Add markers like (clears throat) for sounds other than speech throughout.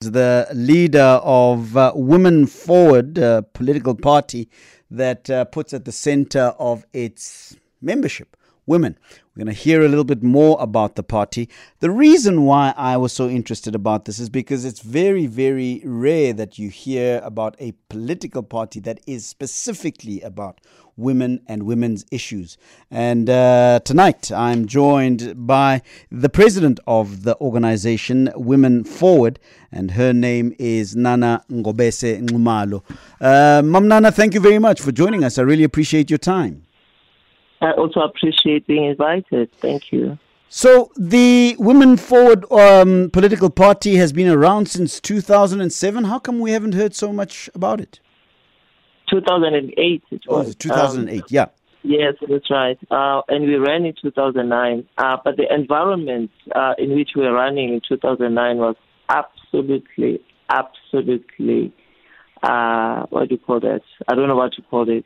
the leader of uh, Women Forward, a political party that uh, puts at the center of its membership women. We're going to hear a little bit more about the party. The reason why I was so interested about this is because it's very, very rare that you hear about a political party that is specifically about women and women's issues. And uh, tonight I'm joined by the president of the organization, Women Forward, and her name is Nana Ngobese Nxumalo. Uh, Mam Nana, thank you very much for joining us. I really appreciate your time. I also appreciate being invited. Thank you. So, the Women Forward um, political party has been around since 2007. How come we haven't heard so much about it? 2008. It oh, was. 2008, um, yeah. Yes, that's right. Uh, and we ran in 2009. Uh, but the environment uh, in which we were running in 2009 was absolutely, absolutely, uh, what do you call that? I don't know what to call it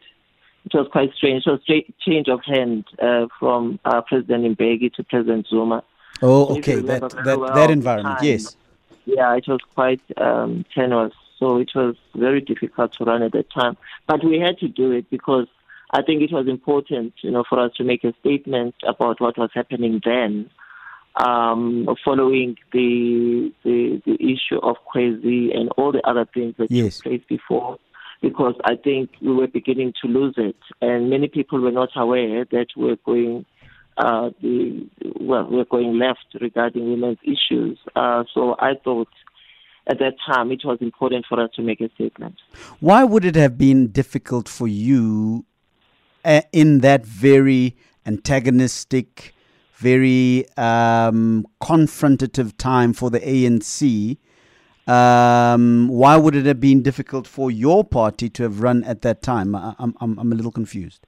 it was quite strange. It was a change of hand uh, from uh, President Mbeki to President Zuma. Oh, okay, that that, well, that environment, time, yes. Yeah, it was quite um, tenuous, so it was very difficult to run at that time. But we had to do it because I think it was important, you know, for us to make a statement about what was happening then, um, following the, the the issue of Kwezi and all the other things that yes. took place before because I think we were beginning to lose it, and many people were not aware that we're going. Uh, the well, we're going left regarding women's issues. Uh, so I thought at that time it was important for us to make a statement. Why would it have been difficult for you uh, in that very antagonistic, very um, confrontative time for the ANC um, why would it have been difficult for your party to have run at that time? I, am I'm, I'm a little confused.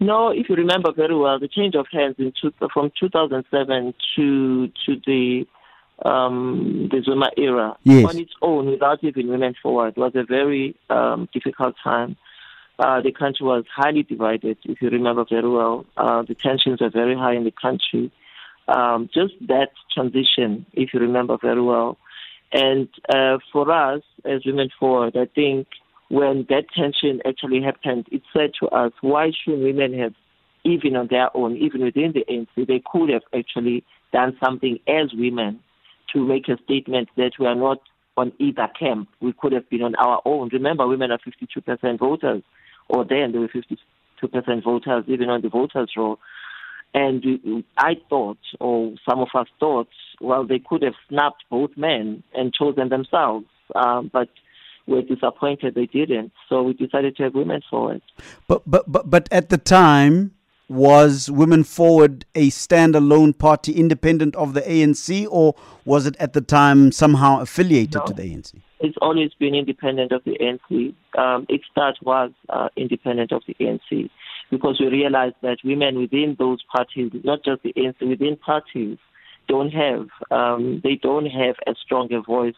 No, if you remember very well, the change of hands in two, from 2007 to to the um, the Zuma era yes. on its own, without even women forward, was a very um, difficult time. Uh, the country was highly divided, if you remember very well. Uh, the tensions were very high in the country. Um, just that transition, if you remember very well, and uh, for us as Women Forward, I think when that tension actually happened, it said to us, why should women have, even on their own, even within the ANC, they could have actually done something as women to make a statement that we are not on either camp. We could have been on our own. Remember, women are 52% voters, or then they were 52% voters, even on the voters' roll. And I thought, or some of us thought, well, they could have snapped both men and chosen themselves, um, but we're disappointed they didn't. So we decided to have Women Forward. But but but but at the time, was Women Forward a standalone party, independent of the ANC, or was it at the time somehow affiliated no, to the ANC? It's always been independent of the ANC. Um, its start was uh, independent of the ANC because we realized that women within those parties, not just the ANC, within parties, don't have um, they don't have as strong a voice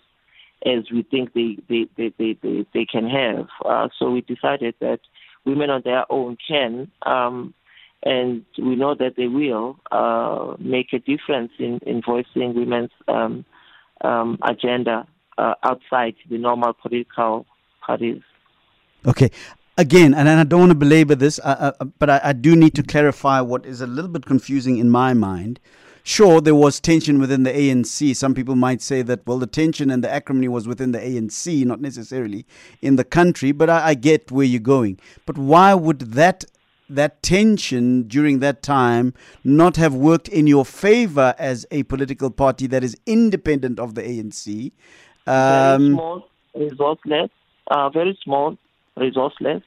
as we think they they they they, they, they can have. Uh, so we decided that women on their own can. Um, and we know that they will uh, make a difference in, in voicing women's um, um, agenda uh, outside the normal political parties. Okay again, and I don't want to belabor this, uh, uh, but I, I, do need to clarify what is a little bit confusing in my mind. Sure, there was tension within the ANC. Some people might say that, well, the tension and the acrimony was within the ANC, not necessarily in the country, but I, I get where you're going. But why would that that tension during that time not have worked in your favor as a political party that is independent of the ANC? Um, very small, resourceless, uh, very small, resourceless.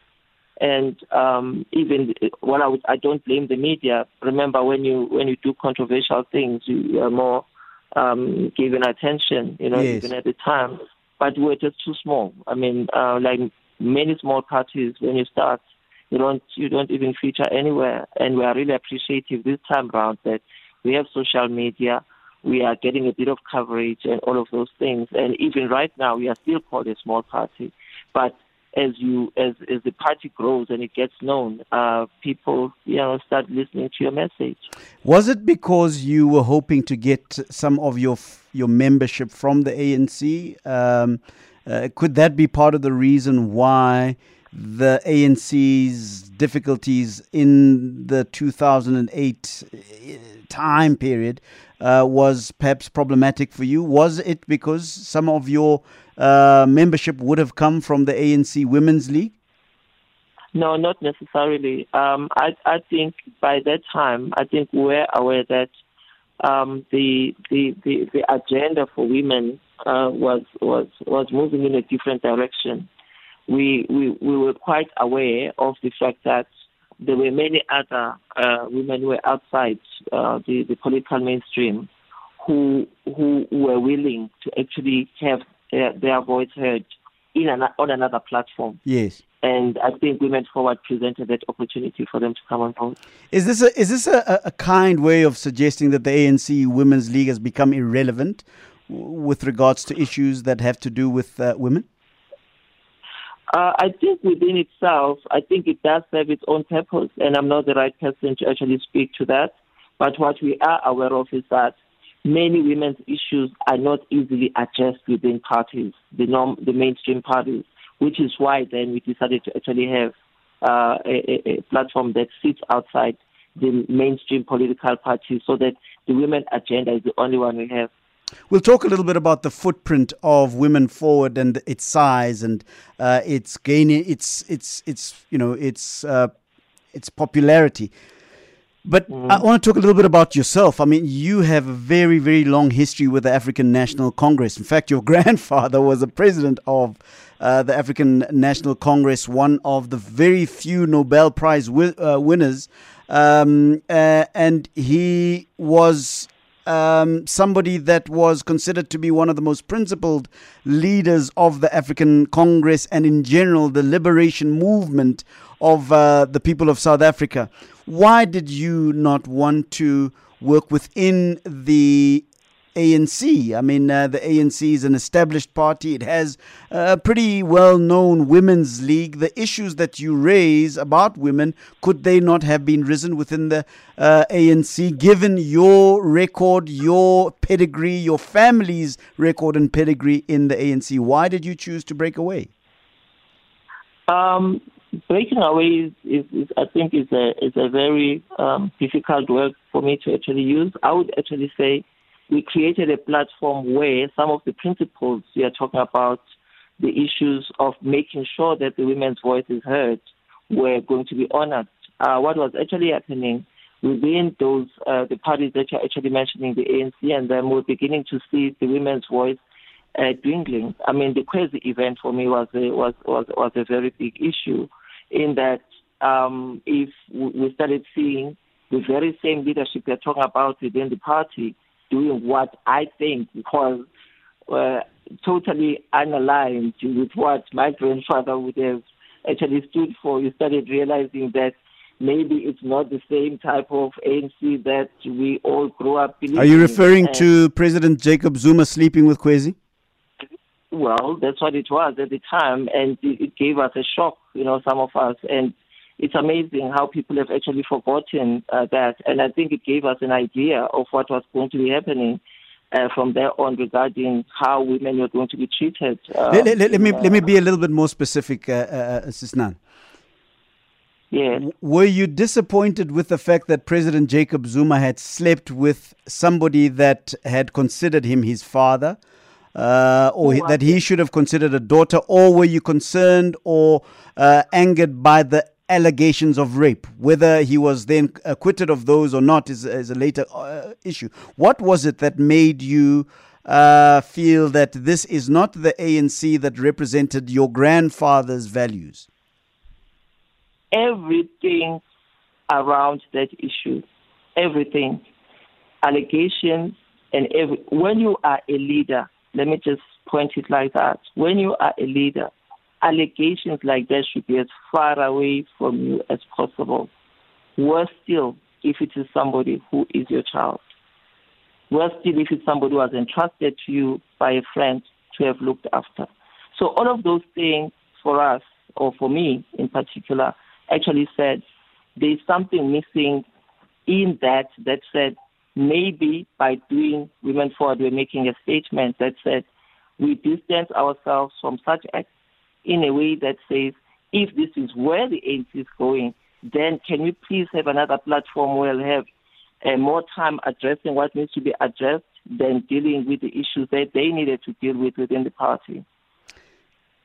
And um, even well, I, would, I don't blame the media. Remember, when you when you do controversial things, you are more um, given attention. You know, yes. even at the time. But we're just too small. I mean, uh, like many small parties, when you start, you don't you don't even feature anywhere. And we are really appreciative this time around that we have social media. We are getting a bit of coverage and all of those things. And even right now, we are still called a small party. But as you as as the party grows and it gets known, uh, people you know start listening to your message. Was it because you were hoping to get some of your your membership from the ANC. Um, uh, could that be part of the reason why the ANC's difficulties in the 2008 uh, time period uh, was perhaps problematic for you? Was it because some of your uh, membership would have come from the ANC Women's League? No, not necessarily. Um, I, I think by that time, I think we're aware that um, the, the, the the agenda for women uh, was was was moving in a different direction. We, we we were quite aware of the fact that there were many other uh, women who were outside uh, the, the political mainstream who who were willing to actually have their, their voice heard in an, on another platform. Yes. And I think Women Forward presented that opportunity for them to come on board. Is this a, is this a, a kind way of suggesting that the ANC Women's League has become irrelevant with regards to issues that have to do with uh, women? Uh, I think within itself, I think it does serve its own purpose, and I'm not the right person to actually speak to that. But what we are aware of is that many women's issues are not easily addressed within parties, the norm, the mainstream parties, which is why then we decided to actually have uh, a, a platform that sits outside the mainstream political parties so that the women agenda is the only one we have. We'll talk a little bit about the footprint of Women Forward and its size and uh, its gaining, its its its you know its uh, its popularity. But mm. I want to talk a little bit about yourself. I mean, you have a very, very long history with the African National Congress. In fact, your (laughs) grandfather was a president of uh, the African National Congress, one of the very few Nobel Prize wi- uh, winners. Um, uh, and he was um, somebody that was considered to be one of the most principled leaders of the African Congress and, in general, the liberation movement of uh, the people of South Africa. Why did you not want to work within the ANC. I mean, uh, the ANC is an established party. It has a pretty well known women's league. The issues that you raise about women, could they not have been risen within the uh, ANC, given your record, your pedigree, your family's record and pedigree in the ANC? Why did you choose to break away? Um, breaking away is, is, is, I think, is a is a very um, difficult word for me to actually use. I would actually say we created a platform where some of the principles we are talking about, the issues of making sure that the women's voice is heard, were going to be honored. Uh, what was actually happening within those uh, the parties that you're actually mentioning, the ANC, and then we're beginning to see the women's voice uh, dwindling. I mean, the Kwezi event for me was a, was was was a very big issue, in that um, if we started seeing the very same leadership we're talking about within the party doing what I think was uh, totally unaligned with what my grandfather would have actually stood for. You started realizing that maybe it's not the same type of ANC that we all grew up believing. Are you referring to President Jacob Zuma sleeping with Kwezi? Well, that's what it was at the time, and it gave us a shock, you know, some of us. And it's amazing how people have actually forgotten uh, that. And I think it gave us an idea of what was going to be happening. Uh, from there on, regarding how women were going to be treated. Um, let, let, let, me let me be a little bit more specific, uh, uh, Sisnan. Yes. Were you disappointed with the fact that President Jacob Zuma had slept with somebody that had considered him his father? Uh, or oh, that he should have considered a daughter, or were you concerned or uh, angered by the allegations of rape. Whether he was then acquitted of those or not is, is a later uh, issue. What was it that made you uh, feel that this is not the ANC that represented your grandfather's values? Everything around that issue, everything, allegations, and every, when you are a leader, let me just point it like that. When you are a leader, allegations like that should be as far away from you as possible. Worse still, if it is somebody who is your child. Worse still, if it's somebody who was entrusted to you by a friend to have looked after. So all of those things for us, or for me in particular, actually said there's something missing in that that said maybe by doing Women Forward, we're making a statement that said we distance ourselves from such acts in a way that says, if this is where the ANC is going, then can we please have another platform where we'll have uh, more time addressing what needs to be addressed than dealing with the issues that they needed to deal with within the party.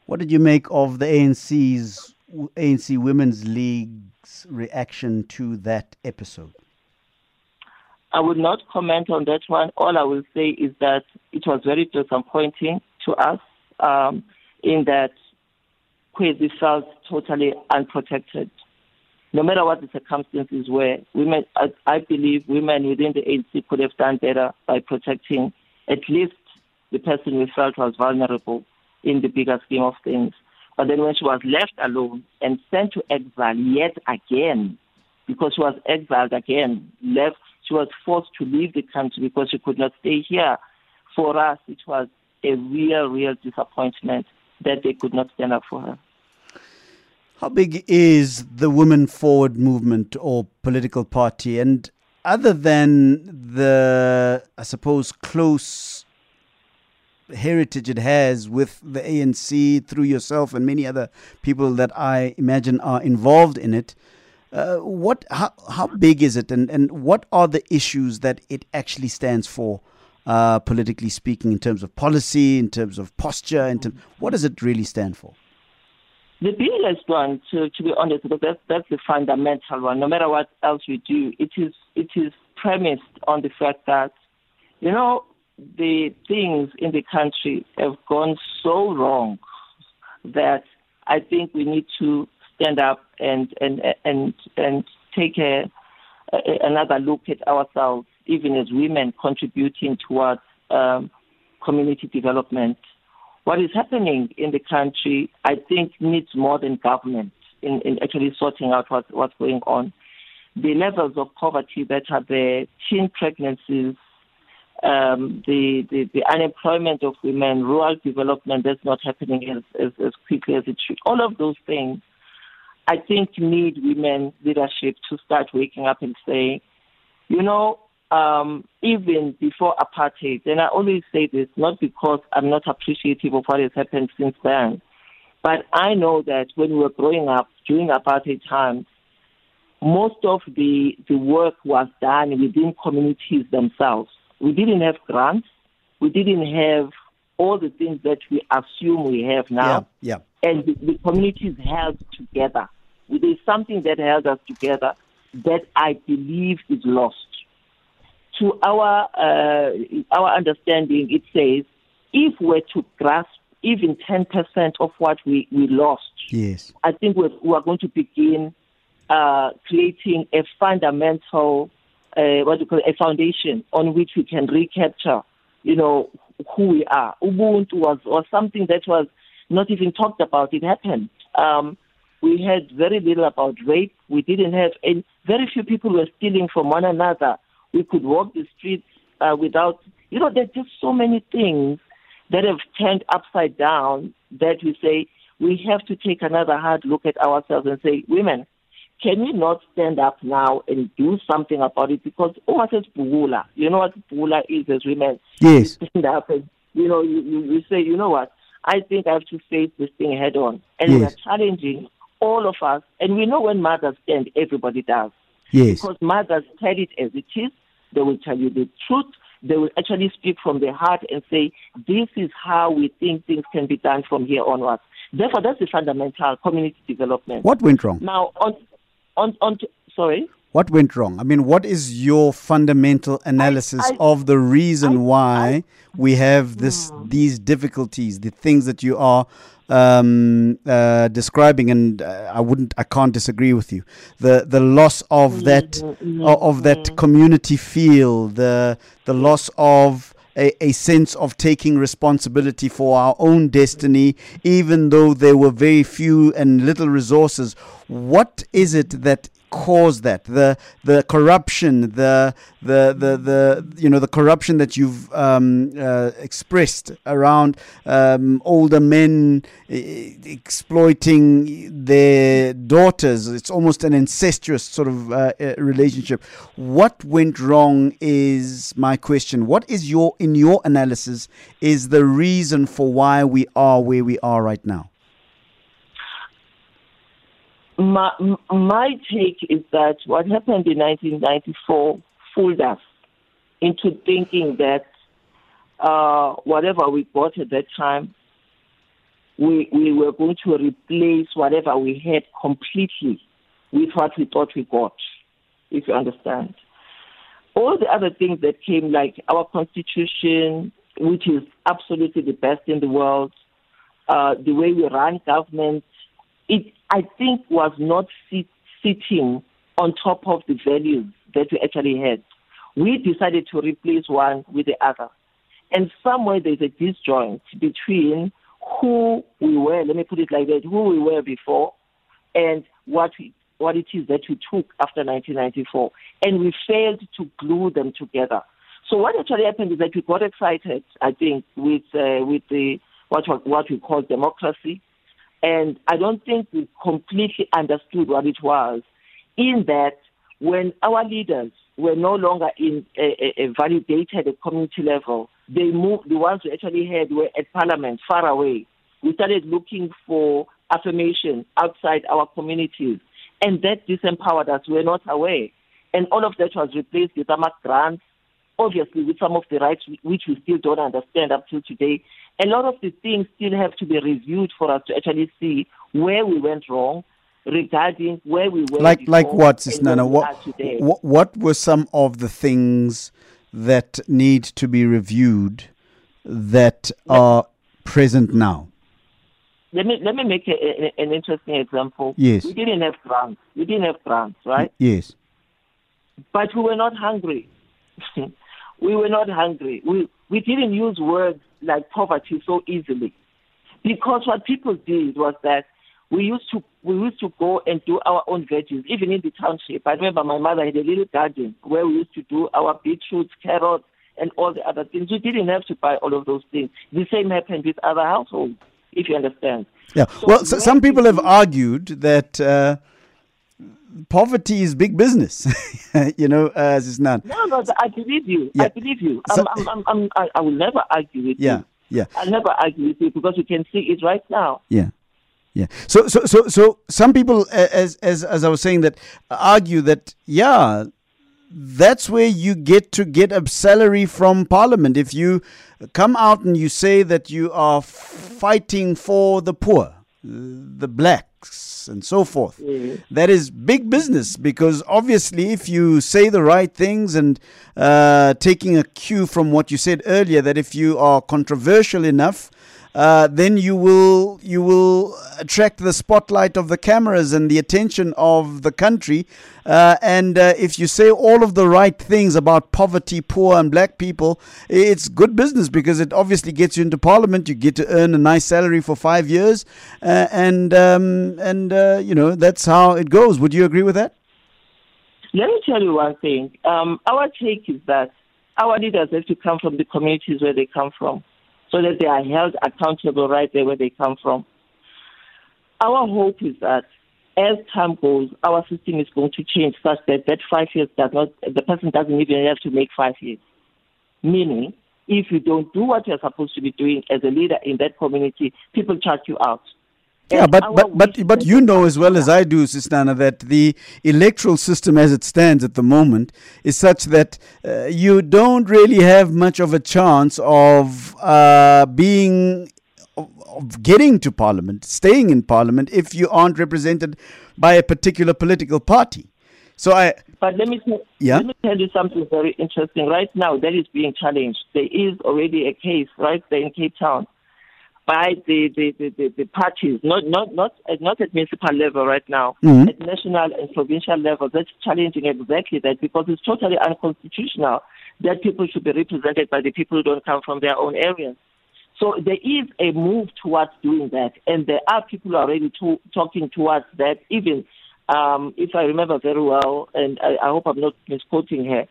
What did you make of the ANC's ANC Women's League's reaction to that episode? I would not comment on that one. All I will say is that it was very disappointing to us um, in that Kwezi felt totally unprotected. No matter what the circumstances were, women, I, I believe women within the ANC could have done better by protecting at least the person we felt was vulnerable in the bigger scheme of things. But then when she was left alone and sent to exile yet again, because she was exiled again, left, she was forced to leave the country because she could not stay here. For us, it was a real, real disappointment that they could not stand up for her. How big is the Women Forward movement or political party? And other than the, I suppose, close heritage it has with the ANC through yourself and many other people that I imagine are involved in it. Uh, what how, how big is it and, and what are the issues that it actually stands for uh, politically speaking in terms of policy in terms of posture in terms, what does it really stand for? The biggest one to, to be honest because that's, that's the fundamental one. No matter what else we do it is it is premised on the fact that you know the things in the country have gone so wrong that I think we need to stand up and and and and take a, a another look at ourselves, even as women contributing towards um, community development. What is happening in the country, I think, needs more than government in, in actually sorting out what, what's going on. The levels of poverty that are there, teen pregnancies, um, the, the, the unemployment of women, rural development that's not happening as, as, as quickly as it should. All of those things, I think, need women leadership to start waking up and saying, you know, um, even before apartheid, and I always say this not because I'm not appreciative of what has happened since then, but I know that when we were growing up during apartheid times, most of the, the work was done within communities themselves. We didn't have grants. We didn't have all the things that we assume we have now. Yeah. yeah. And the, the communities held together. There's something that held us together that I believe is lost. To our uh, our understanding, it says if we're to grasp even 10% of what we, we lost, yes, I think we're, we are going to begin uh, creating a fundamental uh, what do you call it, a foundation on which we can recapture, you know, who we are. Ubuntu was, was something that was not even talked about. It happened. Um, we had very little about rape. We didn't have any, very few people were stealing from one another. We could walk the streets uh, without, you know, there's just so many things that have turned upside down that we say we have to take another hard look at ourselves and say, women, can we not stand up now and do something about it? Because oh, what is Bugula? You know what Bugula is as women? Yes. You stand up and, you know, you, you, you say, you know what? I think I have to face this thing head on. And yes. we are challenging all of us. And we know when mothers stand, everybody does. Yes. Because mothers tell it as it is. They will tell you the truth. They will actually speak from their heart and say, this is how we think things can be done from here onwards. Therefore, that's the fundamental community development. What went wrong? Now, on on on sorry what went wrong i mean what is your fundamental analysis I, I, of the reason I, why we have this these difficulties the things that you are um, uh, describing and uh, I wouldn't I can't disagree with you the the loss of mm-hmm, that mm-hmm. of that mm-hmm. community feel the the loss of a, a, sense of taking responsibility for our own destiny, even though there were very few and little resources. What is it that caused that? The the corruption, the the the, the you know the corruption that you've um, uh, expressed around um, older men exploiting their daughters. It's almost an incestuous sort of uh, relationship. What went wrong is my question. What is your in your analysis is the reason for why we are where we are right now? My, take is that what happened in 1994 fooled us into thinking that uh, whatever we bought at that time, we, we were going to replace whatever we had completely with what we thought we got, if you understand. All the other things that came, like our constitution, which is absolutely the best in the world, uh, the way we run government, it, I think, was not sit, sitting on top of the values that we actually had. We decided to replace one with the other. And somewhere there's a disjoint between who we were, let me put it like that, who we were before and what we, what it is that we took after 1994. And we failed to glue them together. So what actually happened is that we got excited, I think, with, uh, with the, what, what we call democracy and I don't think we completely understood what it was, in that when our leaders were no longer in a, validated at community level, they moved, the ones we actually had were at parliament, far away. We started looking for affirmation outside our communities, and that disempowered us. We were not aware. And all of that was replaced with AMAC grants, obviously with some of the rights which we still don't understand up to today. A lot of the things still have to be reviewed for us to actually see where we went wrong regarding where we were. Like like what, Sis Nana? What, what what were some of the things that need to be reviewed that are present now? Let me let me make a, a, an interesting example. Yes. We didn't have grants. We didn't have grants, right? Yes. But we were not hungry. (laughs) we were not hungry. We, we didn't use words like poverty so easily. Because what people did was that we used to we used to go and do our own veggies, even in the township. I remember my mother had a little garden where we used to do our beetroots, carrots, and all the other things. We didn't have to buy all of those things. The same happened with other households, if you understand. Yeah. So well, so some people have argued that. Uh, poverty is big business. (laughs) you know, as it's not. No, no, I believe you. Yeah. I believe you. So, I'm, I'm, I'm, i will never argue with yeah, you. Yeah, I'll never argue with you because you can see it right now. Yeah. Yeah. So, so, so, so, some people, as as as I was saying, that argue that yeah, that's where you get to get a salary from Parliament. If you come out and you say that you are fighting for the poor, the blacks and so forth. Mm. That is big business because obviously, if you say the right things and uh, taking a cue from what you said earlier, that if you are controversial enough, uh, then you will you will attract the spotlight of the cameras and the attention of the country. Uh, and uh, if you say all of the right things about poverty, poor, and black people, it's good business because it obviously gets you into parliament. You get to earn a nice salary for five years, uh, and um, and uh, you know that's how it goes. Would you agree with that? Let me tell you one thing. Um, our take is that our leaders have to come from the communities where they come from so that they are held accountable right there where they come from. Our hope is that as time goes, our system is going to change such that that five years does not, the person doesn't even have to make five years. Meaning, if you don't do what you're supposed to be doing as a leader in that community, people charge you out. Yeah, but but but but you know as well as I do, Sis Nana, that the electoral system as it stands at the moment is such that uh, you don't really have much of a chance of uh, being of getting to parliament, staying in parliament, if you aren't represented by a particular political party. So I. But let me yeah? let me tell you something very interesting. Right now, that is being challenged. There is already a case right there in Cape Town by the, the, the, the, parties, not, not, not, not at municipal level right now, mm-hmm. at national and provincial level. That's challenging exactly that because it's totally unconstitutional that people should be represented by the people who don't come from their own areas. So there is a move towards doing that, and there are people already to, talking towards that, even um, if I remember very well, and I, I hope I'm not misquoting her,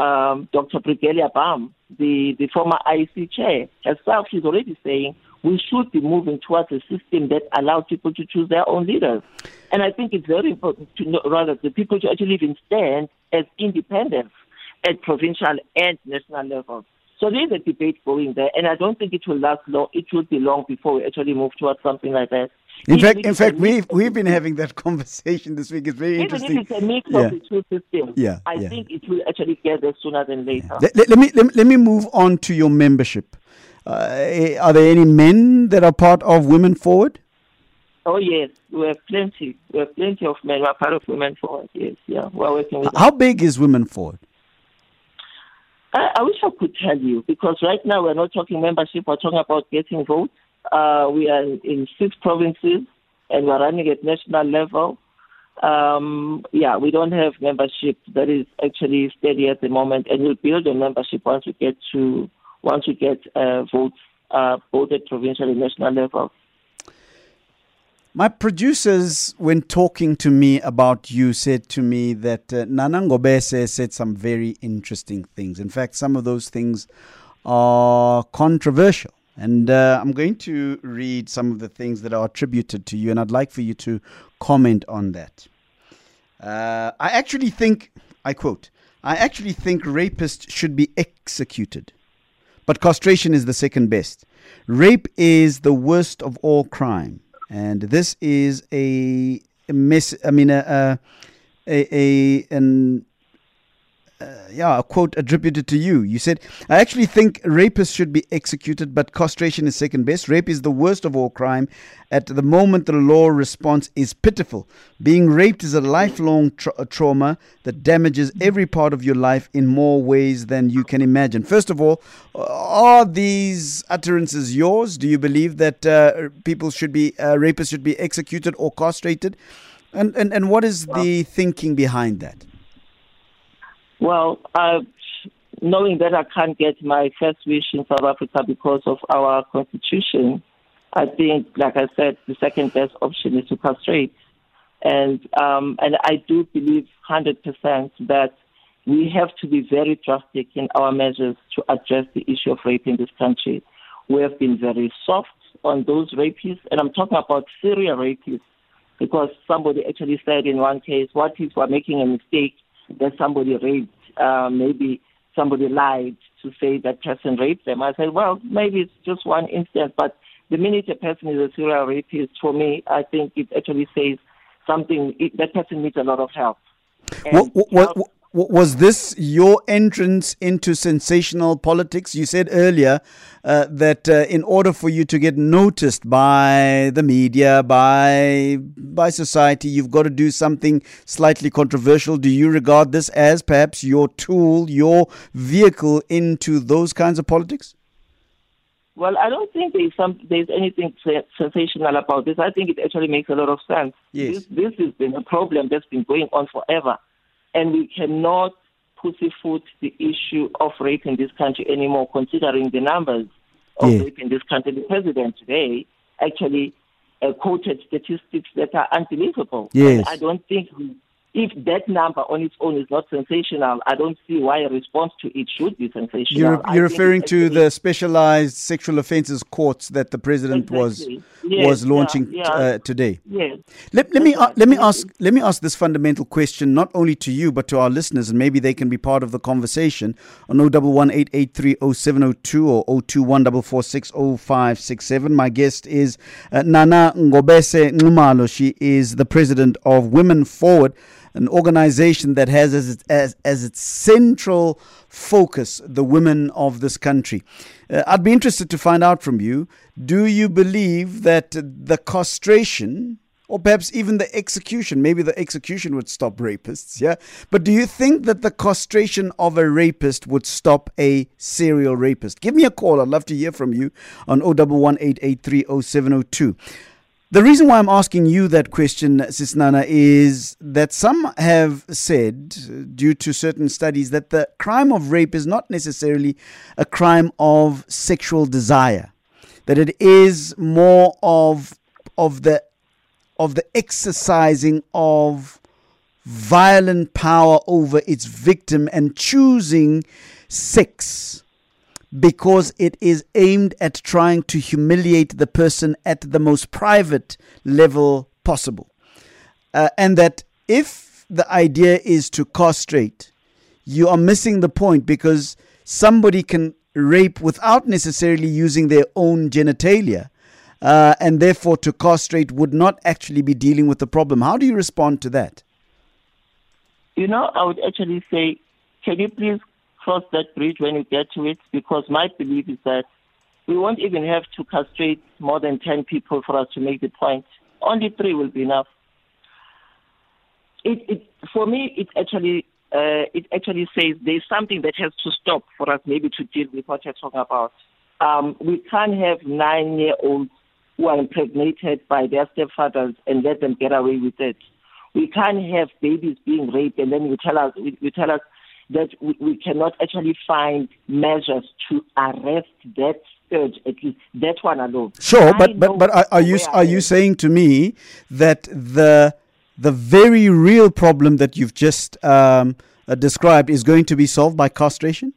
um, Dr. Brigalia Bam, the, the former IEC chair, herself, she's already saying we should be moving towards a system that allows people to choose their own leaders. And I think it's very important to know, rather, the people to actually even stand as independents at provincial and national levels. So there's a debate going there, and I don't think it will last long. It will be long before we actually move towards something like that. In fact, in fact, we've we've been having that (laughs) conversation this week. It's very even interesting. Even if it's a mix yeah. of the two systems, yeah, I yeah. think it will actually get there sooner than later. Let, let, let, me, let, let me move on to your membership. Uh, are there any men that are part of Women Forward? Oh yes, we have plenty. We have plenty of men who are part of Women Forward. Yes, yeah, we're working with. How them. big is Women Forward? I, I, wish I could tell you because right now we're not talking membership. We're talking about getting votes. Uh, we are in, in, six provinces and we're running at national level. Um, yeah, we don't have membership that is actually steady at the moment, and we'll build a membership once we get to once you get uh, votes uh, both at provincial and national level. My producers, when talking to me about you, said to me that uh, Nana Ngobese said some very interesting things. In fact, some of those things are controversial. And uh, I'm going to read some of the things that are attributed to you, and I'd like for you to comment on that. Uh, I actually think, I quote, I actually think rapists should be executed, but castration is the second best. Rape is the worst of all crime and this is a, a miss. I mean, a a, a an uh, yeah, a quote attributed to you. You said, I actually think rapists should be executed, but castration is second best. Rape is the worst of all crime. At the moment, the law response is pitiful. Being raped is a lifelong tra- trauma that damages every part of your life in more ways than you can imagine. First of all, are these utterances yours? Do you believe that uh, people should be, uh, rapists should be executed or castrated? And, and, and what is the thinking behind that? Well, uh, knowing that I can't get my first wish in South Africa because of our constitution, I think, like I said, the second best option is to castrate. And um, and I do believe 100% that we have to be very drastic in our measures to address the issue of rape in this country. We have been very soft on those rapists, and I'm talking about serial rapists, because somebody actually said in one case, what if we're making a mistake that somebody raped, uh, maybe somebody lied to say that person raped them. I said, well, maybe it's just one instance, but the minute a person is a serial rapist, for me, I think it actually says something, it, that person needs a lot of help. What, what, what, was this your entrance into sensational politics? You said earlier uh, that uh, in order for you to get noticed by the media, by by society, you've got to do something slightly controversial. Do you regard this as perhaps your tool, your vehicle into those kinds of politics? Well, I don't think there's some there's anything sensational about this. I think it actually makes a lot of sense. Yes. This, this has been a problem that's been going on forever and we cannot pussyfoot the issue of rape in this country anymore, considering the numbers of yeah. rape in this country. The president today actually uh, quoted statistics that are unbelievable. Yes. I don't think we if that number on its own is not sensational, I don't see why a response to it should be sensational. You're, you're referring to the specialized sexual offences courts that the president exactly. was yes, was launching yeah, yeah. Uh, today. Yes. Let, let me uh, let me ask let me ask this fundamental question not only to you but to our listeners and maybe they can be part of the conversation on 0118830702 or 0214460567. My guest is uh, Nana Ngobese Nxumalo. She is the president of Women Forward an organization that has as its, as, as its central focus the women of this country. Uh, I'd be interested to find out from you do you believe that the castration or perhaps even the execution. Maybe the execution would stop rapists, yeah? But do you think that the castration of a rapist would stop a serial rapist? Give me a call. I'd love to hear from you on 011 the reason why I'm asking you that question, Sisnana, is that some have said, due to certain studies, that the crime of rape is not necessarily a crime of sexual desire, that it is more of of the of the exercising of violent power over its victim and choosing sex because it is aimed at trying to humiliate the person at the most private level possible. Uh, and that if the idea is to castrate, you are missing the point because somebody can rape without necessarily using their own genitalia. Uh, and therefore, to castrate would not actually be dealing with the problem. How do you respond to that? You know, I would actually say, can you please cross that bridge when you get to it? Because my belief is that we won't even have to castrate more than 10 people for us to make the point. Only three will be enough. It, it, for me, it actually uh, it actually says there's something that has to stop for us maybe to deal with what you're talking about. Um, we can't have nine-year-olds who are impregnated by their stepfathers and let them get away with it. We can't have babies being raped and then you tell us you tell us that we, we cannot actually find measures to arrest that surge, at least that one alone. Sure, but but but are, are you are you saying to me that the the very real problem that you've just um, uh, described is going to be solved by castration?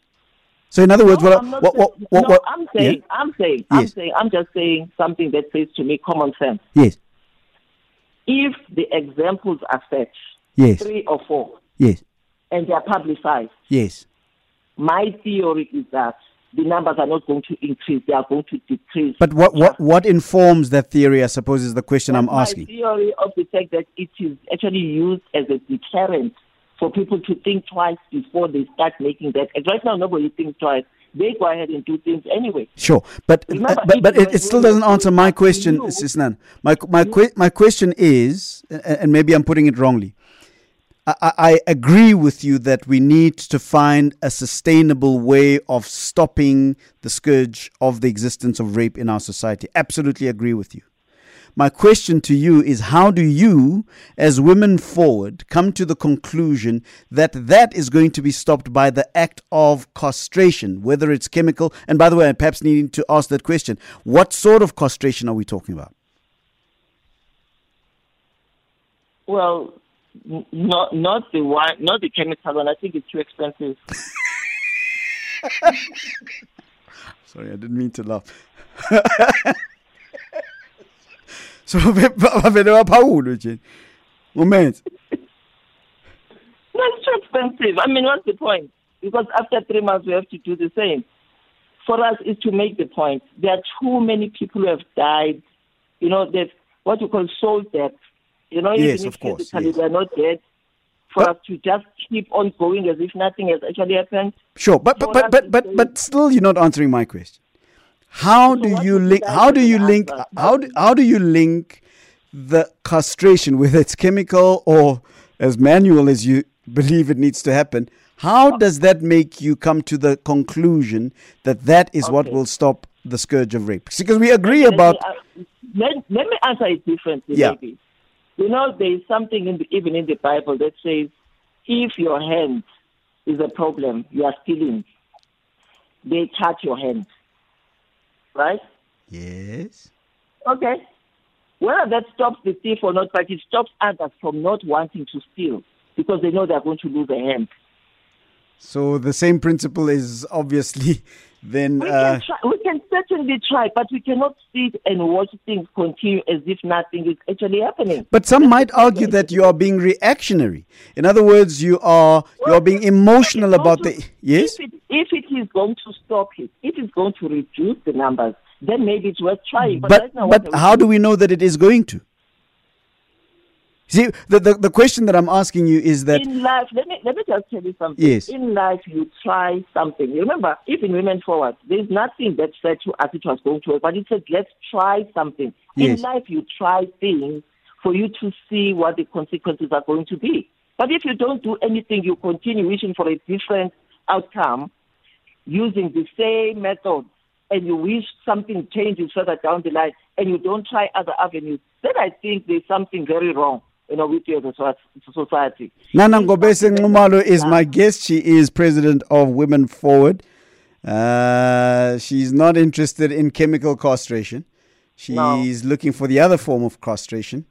So, in other words, no, what, what, what, what, no, what, I'm saying, yeah? I'm saying, I'm yes. saying, I'm just saying something that says to me common sense. Yes. If the examples are set, yes, three or four, yes, and they are publicized, yes, my theory is that the numbers are not going to increase; they are going to decrease. But what what what informs that theory? I suppose is the question That's I'm asking. My theory of the fact that it is actually used as a deterrent for people to think twice before they start making that. And right now, nobody thinks twice. They go ahead and do things anyway. Sure, but Remember, uh, but, but it, it still doesn't answer my question, Sisnan. My my hmm? my question is, and maybe I'm putting it wrongly. I, I agree with you that we need to find a sustainable way of stopping the scourge of the existence of rape in our society. Absolutely agree with you. My question to you is how do you, as women forward, come to the conclusion that that is going to be stopped by the act of castration, whether it's chemical? And by the way, I perhaps needing to ask that question what sort of castration are we talking about? Well, not not the one, not the chemical one. I think it's too expensive. (laughs) Sorry, I didn't mean to laugh. (laughs) so vavele waphawula nje moment That's too expensive. I mean, what's the point? Because after three months, we have to do the same. For us, is to make the point. There are too many people who have died. You know, that what you call soul death you know, yes, even of course, physically yes. they're not dead, for but, us to just keep on going as if nothing has actually happened. Sure, but but but but, but, but still, you're not answering my question. How so do you link? How do you link? How do, how do you link the castration, whether it's chemical or as manual as you believe it needs to happen? How does that make you come to the conclusion that that is okay. what will stop the scourge of rape? Because we agree let about. Me, uh, let, let me answer it differently, yeah. maybe. You know, there is something in the, even in the Bible that says, if your hand is a problem, you are stealing. They touch your hand. Right? Yes. Okay. Whether that stops the thief or not, but it stops others from not wanting to steal because they know they're going to lose a hand. So the same principle is obviously then. We, uh, can try, we can certainly try, but we cannot sit and watch things continue as if nothing is actually happening. But some might argue that you are being reactionary. In other words, you are well, you are being emotional about to, the yes. If it, if it is going to stop it, if it's going to reduce the numbers, then maybe it's worth trying. But but, but how do we know that it is going to? See, the, the, the question that I'm asking you is that in life, let me let me just tell you something. Yes. In life, you try something. You remember, even women forward, there's nothing that said to us it was going to work, but it said let's try something. Yes. In life, you try things for you to see what the consequences are going to be. But if you don't do anything, you continue wishing for a different outcome using the same method, and you wish something changes further down the line, and you don't try other avenues, then I think there's something very wrong you know, with you as a society. Nana Ngobese Nxumalo is my guest. She is president of Women Forward. Uh, she's not interested in chemical castration. She's No. looking for the other form of castration.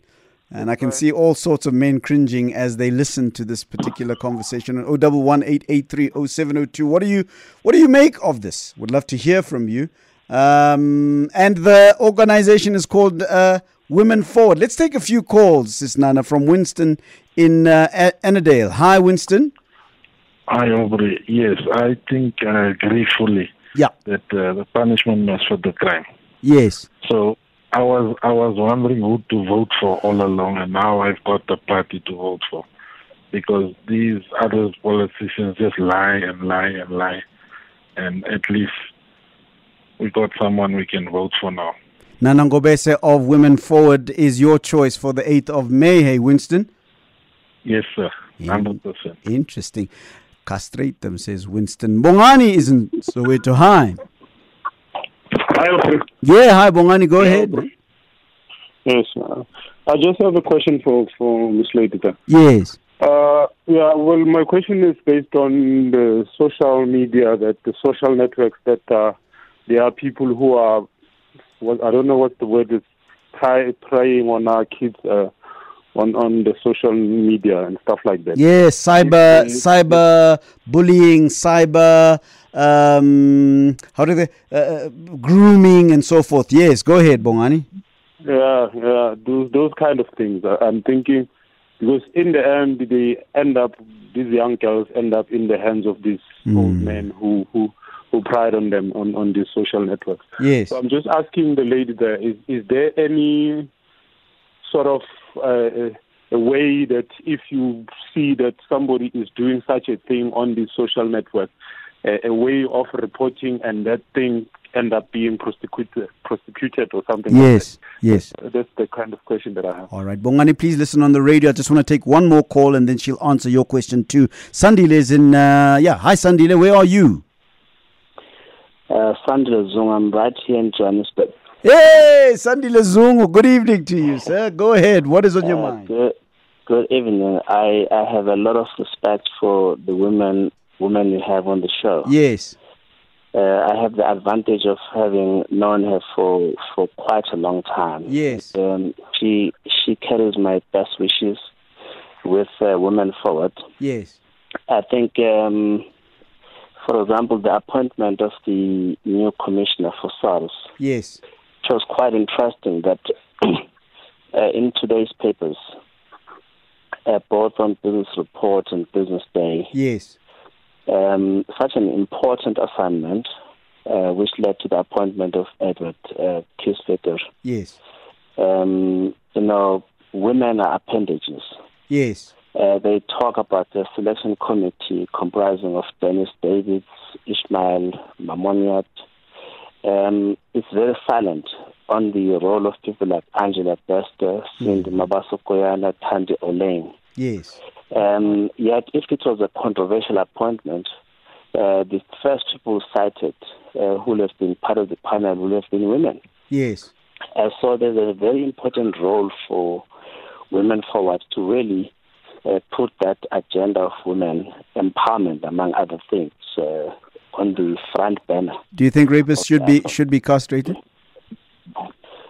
And I can see all sorts of men cringing as they listen to this particular conversation on 011-883-0702. What do you what do you make of this? Would love to hear from you. Um, and the organization is called uh, Women Forward. Let's take a few calls, Sis Nana, from Winston in uh, Annandale. Hi, Winston. Hi, Aubrey. Yes, I think I agree fully Yeah. that uh, the punishment was for the crime. Yes. So I was I was wondering who to vote for all along, and now I've got the party to vote for because these other politicians just lie and lie and lie, and at least we got someone we can vote for now. Nana Ngobese of Women Forward is your choice for the 8th of May. Hey, Winston. Yes, sir, hundred percent. Interesting. Castrate them, says Winston. Bongani isn't Soweto High. Hi, Alfred. Yeah, hi, Bongani. Go ahead. man. Yes, uh, I just have a question for for Ms. Ledita. Yes. Uh, yeah, well, my question is based on the social media, that the social networks that uh, there are people who are, well, I don't know what the word is, try, preying on our kids uh, on on the social media and stuff like that. Yes, cyber, Yes. cyber bullying, cyber, um, how do they, uh, uh, grooming and so forth. Yes, go ahead, Bongani. Yeah, yeah, those those kind of things. I'm thinking because in the end, they end up these young girls end up in the hands of these old men who who pride on them on on these social networks. Yes. So I'm just asking the lady there: is is there any sort of uh, a- way that if you see that somebody is doing such a thing on the social network, a, a way of reporting and that thing end up being prosecuted, prosecuted or something? like Yes, yes. That's the kind of question that I have. All right, Bongani, please listen on the radio. I just want to take one more call and then she'll answer your question too. Sandile is in, uh, yeah. Hi, Sandile. Where are you? Uh, Sandile Zungu, I'm right here in Johannesburg. Hey, Sandile Zungu. Good evening to you, sir. Go ahead. What is on your Uh, mind? Good, good evening. I, I have a lot of respect for the women women you have on the show. Yes. Uh, I have the advantage of having known her for, for quite a long time. Yes. Um, she she carries my best wishes with uh, Women Forward. Yes. I think, um, for example, the appointment of the new commissioner for SARS Yes. it was quite interesting that (clears throat) uh, in today's papers, uh, both on Business Report and Business Day, Yes. um, such an important assignment, uh, which led to the appointment of Edward uh, Kieswetter. Yes. Um, you know, women are appendages. Yes. Uh, they talk about the selection committee comprising of Dennis Davis, Ismail, Momoniat. Um, it's very silent on the role of people like Angela Bester, Sindi Mabaso Koyana, Thandi Orleyn. Yes. Um, yet, if it was a controversial appointment, uh, the first people cited uh, who have been part of the panel would have been women. Yes. Uh, so there's a very important role for women forward to really uh, put that agenda of women empowerment, among other things, uh, on the front banner. Do you think rapists should be should be castrated?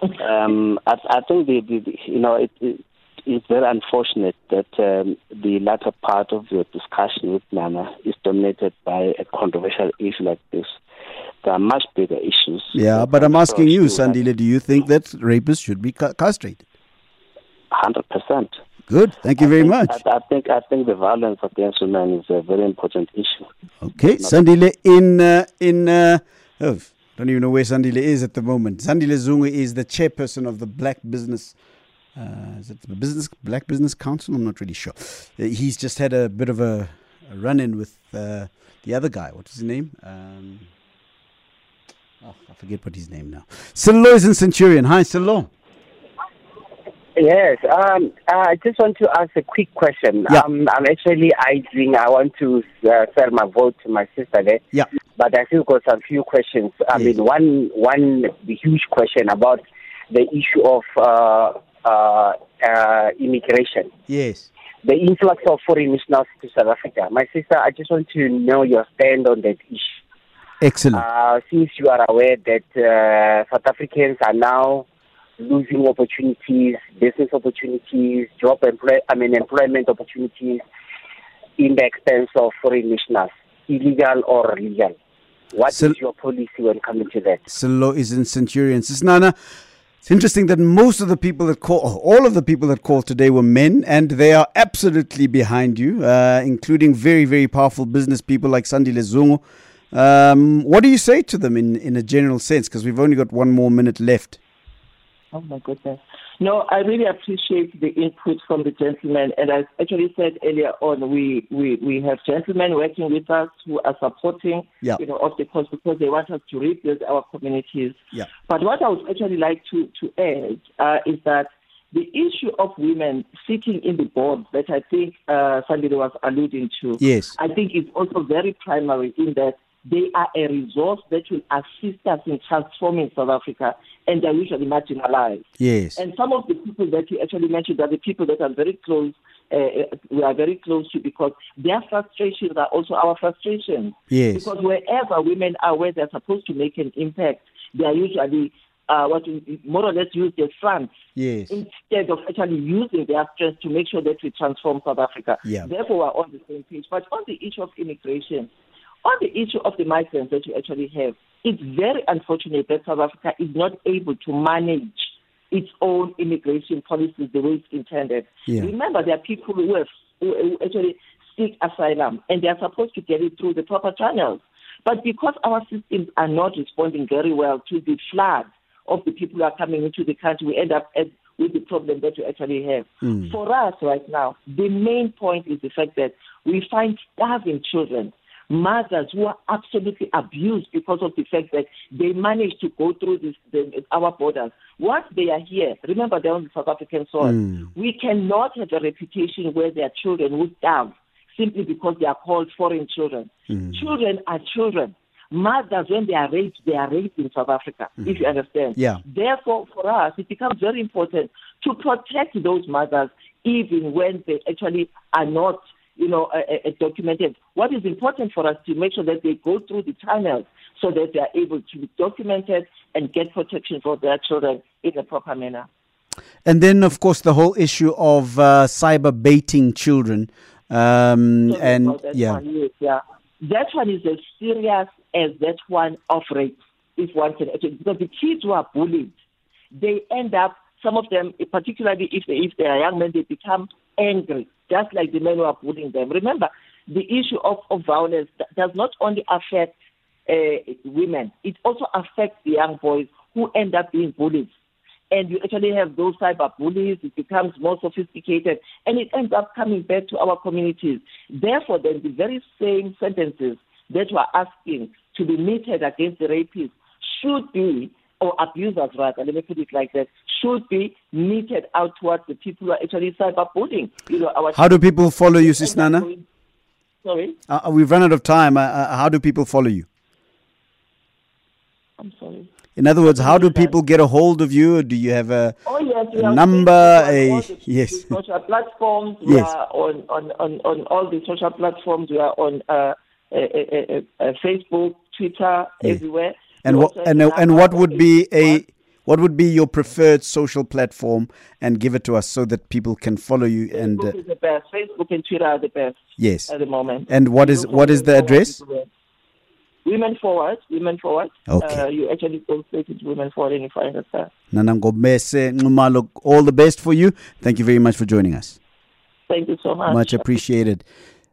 Um, I, I think the, the, the you know it, it, it's very unfortunate that um, the latter part of your discussion with Nana is dominated by a controversial issue like this. There are much bigger issues. Yeah, but I'm asking you, approach to that. Sandile, do you think that rapists should be castrated? Hundred percent. Good. Thank you very much. I, I think I think the violence against women is a very important issue. Okay, Sandile in uh, in uh, oh, don't even know where Sandile is at the moment. Sandile Zungu is the chairperson of the Black Business. Uh, is it the Business Black Business Council? I'm not really sure. Uh, he's just had a bit of a, a run-in with uh, the other guy. What's his name? Um, oh, I forget what his name now. Silo is in Centurion. Hi, Silo. Yes, um, I just want to ask a quick question. Yeah. Um, I'm actually idling. I want to uh, sell my vote to my sister there, Yeah. but I still got some few questions. I Yes. mean, one one the huge question about the issue of uh, uh, uh, immigration, Yes. the influx of foreign nationals to South Africa. My sister, I just want to know your stand on that issue. Excellent. Uh, since you are aware that uh, South Africans are now losing opportunities, business opportunities, job employ I mean employment opportunities in the expense of foreign nationals, illegal or legal. What is your policy when coming to that? Silo is in Centurions. It's Nana. It's interesting that most of the people that call, all of the people that called today were men, and they are absolutely behind you, uh, including very, very powerful business people like Sandy Zungu. Um, what do you say to them in, in a general sense? Because we've only got one more minute left. Oh my goodness. No, I really appreciate the input from the gentleman. And as actually said earlier on, we, we, we have gentlemen working with us who are supporting, Yeah. you know, of the cause because they want us to rebuild our communities. Yeah. But what I would actually like to, to add uh, is that the issue of women sitting in the board that I think uh, somebody was alluding to, Yes. I think is also very primary in that they are a resource that will assist us in transforming South Africa, and they're usually marginalized. Yes. And some of the people that you actually mentioned are the people that are very close, uh, we are very close to because their frustrations are also our frustrations. Yes. Because wherever women are where they're supposed to make an impact, they are usually uh, what more or less use their front Yes. instead of actually using their strength to make sure that we transform South Africa. Yeah. Therefore, we're on the same page. But on the issue of immigration, on the issue of the migrants that you actually have, it's very unfortunate that South Africa is not able to manage its own immigration policies the way it's intended. Yeah. Remember, there are people who, have, who who actually seek asylum, and they are supposed to get it through the proper channels. But because our systems are not responding very well to the flood of the people who are coming into the country, we end up with the problem that we actually have. Hmm. For us right now, the main point is the fact that we find starving children, mothers who are absolutely abused because of the fact that they managed to go through this, the, our borders. Once they are here, remember they're on the South African soil. Hmm. We cannot have a reputation where their children who starve simply because they are called foreign children. Hmm. Children are children. Mothers, when they are raped, they are raped in South Africa, hmm. if you understand. Yeah. Therefore, for us, it becomes very important to protect those mothers even when they actually are not, you know, uh, uh, documented. What is important for us to make sure that they go through the channels so that they are able to be documented and get protection for their children in a proper manner. And then, of course, the whole issue of uh, cyber baiting children. Um, Sorry and that yeah, one, yes, yeah. That one is as serious as that one of rape, if one can actually, because the kids who are bullied, they end up, some of them, particularly if they, if they are young men, they become angry, just like the men who are bullying them. Remember, the issue of, of violence does not only affect uh, women, it also affects the young boys who end up being bullied and you actually have those cyber bullies, it becomes more sophisticated, and it ends up coming back to our communities. Therefore, then the very same sentences that we're asking to be meted against the rapists should be, or abusers rather, let me put it like that, should be meted out towards the people who are actually cyberbullying. You know, our how do people follow you, Sis Nana? Sorry, Uh, we've run out of time. Uh, uh, how do people follow you? I'm sorry. In other words, how do people get a hold of you? Do you have a Oh yes, A number, a- on all the yes. (laughs) social platforms. We Yes. are on, on, on, on all the social platforms. We are on uh, uh, uh, uh, uh, Facebook, Twitter, everywhere. and what and, a and what would be a what would be your preferred social platform and give it to us so that people can follow you and uh, Facebook is the best. Facebook and Twitter are the best yes at the moment. and what is what is the address. Women Forward, Women Forward. Okay. Uh, you actually go straight into Women Forward and you find us there. Nana Ngobese Nxumalo, all the best for you thank you very much for joining us Thank you so much. much appreciated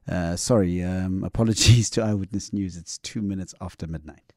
uh, sorry um, (laughs) apologies to eyewitness news it's 2 minutes after midnight